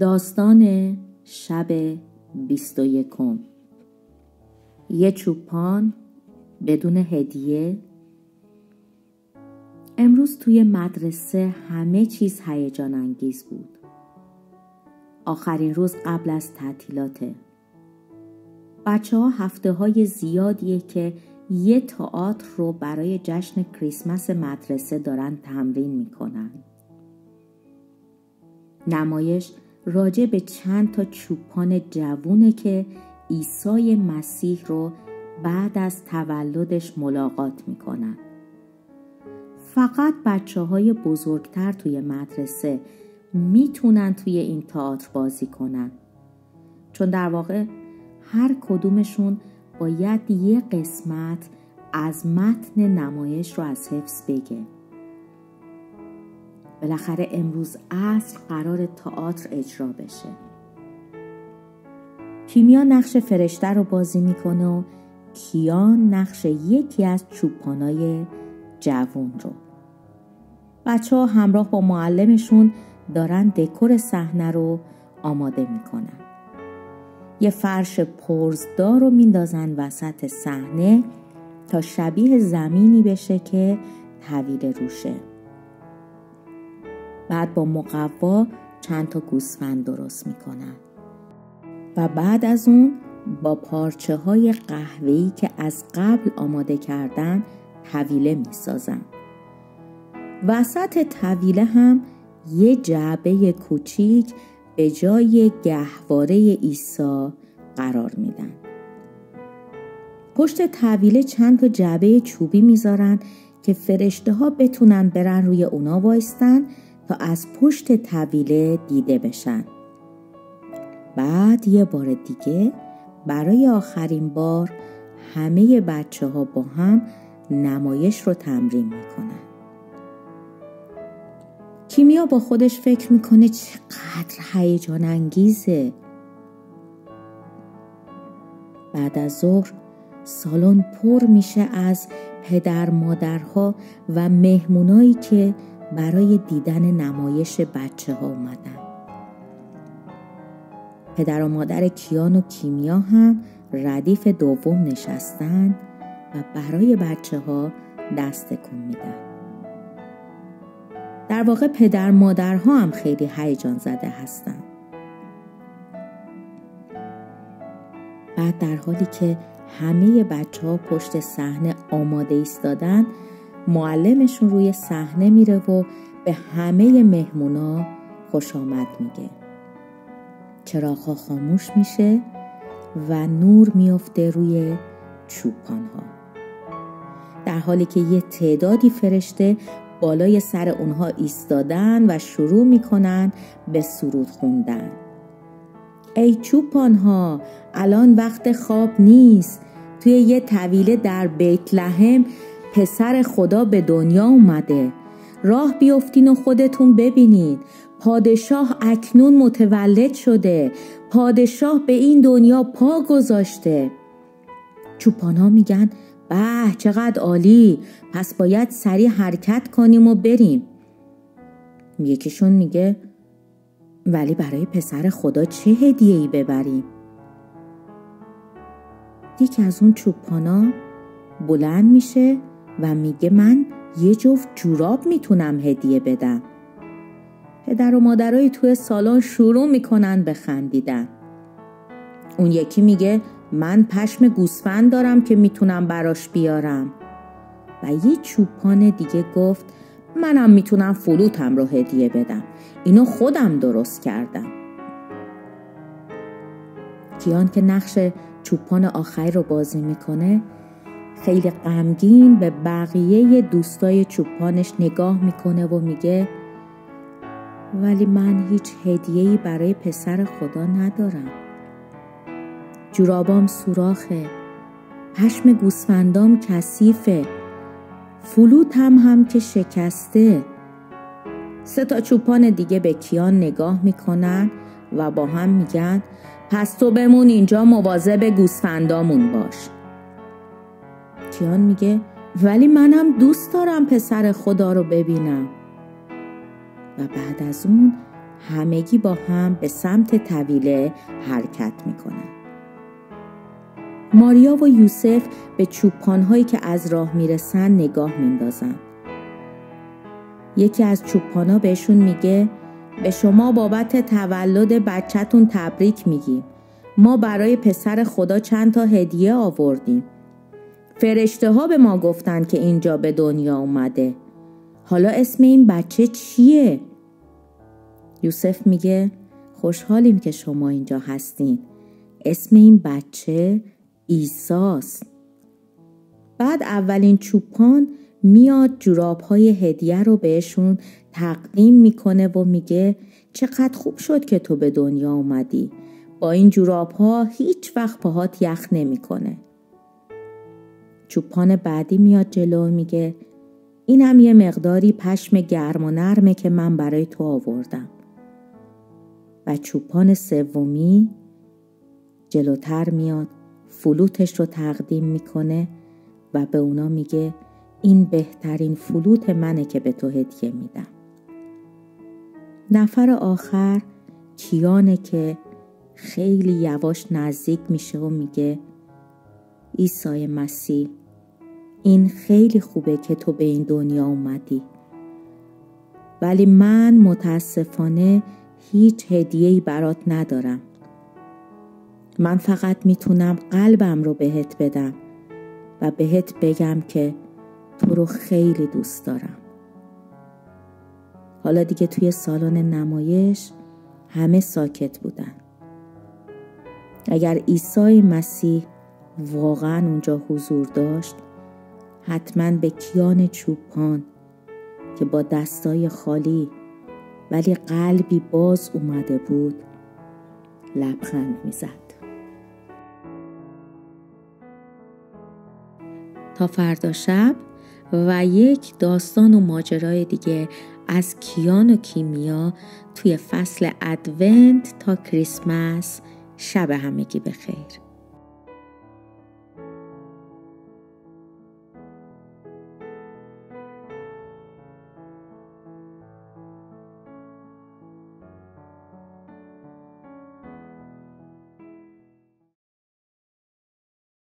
داستان شب بیست و یکم. یه چوپان بدون هدیه. امروز توی مدرسه همه چیز هیجان انگیز بود. آخرین روز قبل از تعطیلاته. بچه ها هفته های زیادیه که یه تئاتر رو برای جشن کریسمس مدرسه دارن تمرین می‌کنن. نمایش راجع به چند تا چوپان جوونه که عیسی مسیح رو بعد از تولدش ملاقات می‌کنن. فقط بچه های بزرگتر توی مدرسه می‌تونن توی این تئاتر بازی کنن. چون در واقع هر کدومشون باید یه قسمت از متن نمایش رو از حفظ بگه. بالاخره امروز عصر قرار تئاتر اجرا بشه. کیمیا نقش فرشته رو بازی می‌کنه و کیان نقش یکی از چوپانای جوون رو. بچه ها همراه با معلمشون دارن دکور صحنه رو آماده می‌کنن. یه فرش پرزدار رو میندازن وسط صحنه تا شبیه زمینی بشه که طویل روشه. بعد با مقوا چند تا گوسفند درست می‌کنن و بعد از اون با پارچه های قهوه‌ای که از قبل آماده کردن طویله می‌سازن وسط طویله هم یه جعبه کوچیک به جای گهواره عیسی قرار میدن. پشت طویله چند تا جعبه چوبی می‌ذارن که فرشته ها بتونن برن روی اونا وایستن تا از پشت طویله دیده بشن. بعد یه بار دیگه برای آخرین بار همه بچه ها با هم نمایش رو تمرین می‌کنن. کیمیا با خودش فکر می‌کنه چقدر هیجان انگیزه بعد از ظهر سالن پر میشه از پدر مادرها و مهمونایی که برای دیدن نمایش بچه ها اومدن. پدر و مادر کیان و کیمیا هم ردیف دوم نشستن و برای بچه ها دست کن میدن. در واقع پدر مادرها هم خیلی هیجان زده هستن. بعد در حالی که همه بچه ها پشت صحنه آماده ایستادن معلمشون روی صحنه میره و به همه مهمونا خوش آمد میگه. چراغها خاموش میشه و نور میفته روی چوپان ها در حالی که یه تعدادی فرشته بالای سر اونها ایستادن و شروع می‌کنن به سرود خوندن. ای چوپان ها الان وقت خواب نیست. توی یه طویله در بیت لحم پسر خدا به دنیا اومده. راه بیفتین و خودتون ببینید. پادشاه اکنون متولد شده. پادشاه به این دنیا پا گذاشته. چوپانا میگن به چقدر عالی. پس باید سریع حرکت کنیم و بریم. یکیشون میگه ولی برای پسر خدا چه هدیه ای ببریم؟ یکی از اون چوپانا بلند میشه و میگه من یه جفت جوراب می‌تونم هدیه بدم. پدر و مادرای توی سالن شروع می‌کنن به خندیدن. اون یکی میگه من پشم گوسفند دارم که می‌تونم براش بیارم. و یه چوپان دیگه گفت منم می‌تونم فلوتم رو هدیه بدم. اینو خودم درست کردم. کیان که نقش چوپان آخری رو بازی می‌کنه خیلی غمگین به بقیه دوستای چوپانش نگاه می‌کنه و میگه ولی من هیچ هدیه‌ای برای پسر خدا ندارم. جورابام سوراخه پشم گوسفندام کثیفه فلوتم هم که شکسته. سه تا چوپان دیگه به کیان نگاه می‌کنن و با هم میگن پس تو بمون اینجا مواظب گوسفندامون باش. میگه ولی منم دوست دارم پسر خدا رو ببینم. و بعد از اون همگی با هم به سمت طویله حرکت می‌کنن. ماریا و یوسف به چوبپانهایی که از راه می‌رسن نگاه میندازن. یکی از چوبپانا بهشون میگه به شما بابت تولد بچهتون تبریک میگیم. ما برای پسر خدا چند تا هدیه آوردیم. فرشته ها به ما گفتن که اینجا به دنیا اومده حالا اسم این بچه چیه؟ یوسف میگه خوشحالیم که شما اینجا هستین اسم این بچه ایساست بعد اولین چوپان میاد جوراب های هدیه رو بهشون تقدیم می‌کنه و میگه چقدر خوب شد که تو به دنیا اومدی با این جوراب ها هیچ وقت پاهات یخ نمی‌کنه. چوپان بعدی میاد جلو میگه این هم یه مقداری پشم گرم و نرمه که من برای تو آوردم. و چوپان سومی جلوتر میاد فلوتش رو تقدیم می‌کنه و به اونا میگه این بهترین فلوت منه که به تو هدیه میدم. نفر آخر کیانه که خیلی یواش نزدیک میشه و میگه ایسای مسیح این خیلی خوبه که تو به این دنیا اومدی. ولی من متاسفانه هیچ هدیه‌ای برات ندارم. من فقط می‌تونم قلبم رو بهت بدم و بهت بگم که تو رو خیلی دوست دارم. حالا دیگه توی سالن نمایش همه ساکت بودن. اگر عیسی مسیح واقعا اونجا حضور داشت حتما به کیان چوپان که با دستای خالی ولی قلبی باز اومده بود لبخند می‌زد. تا فردا شب و یک داستان و ماجرای دیگه از کیان و کیمیا توی فصل ادونت تا کریسمس شب همگی بخیر.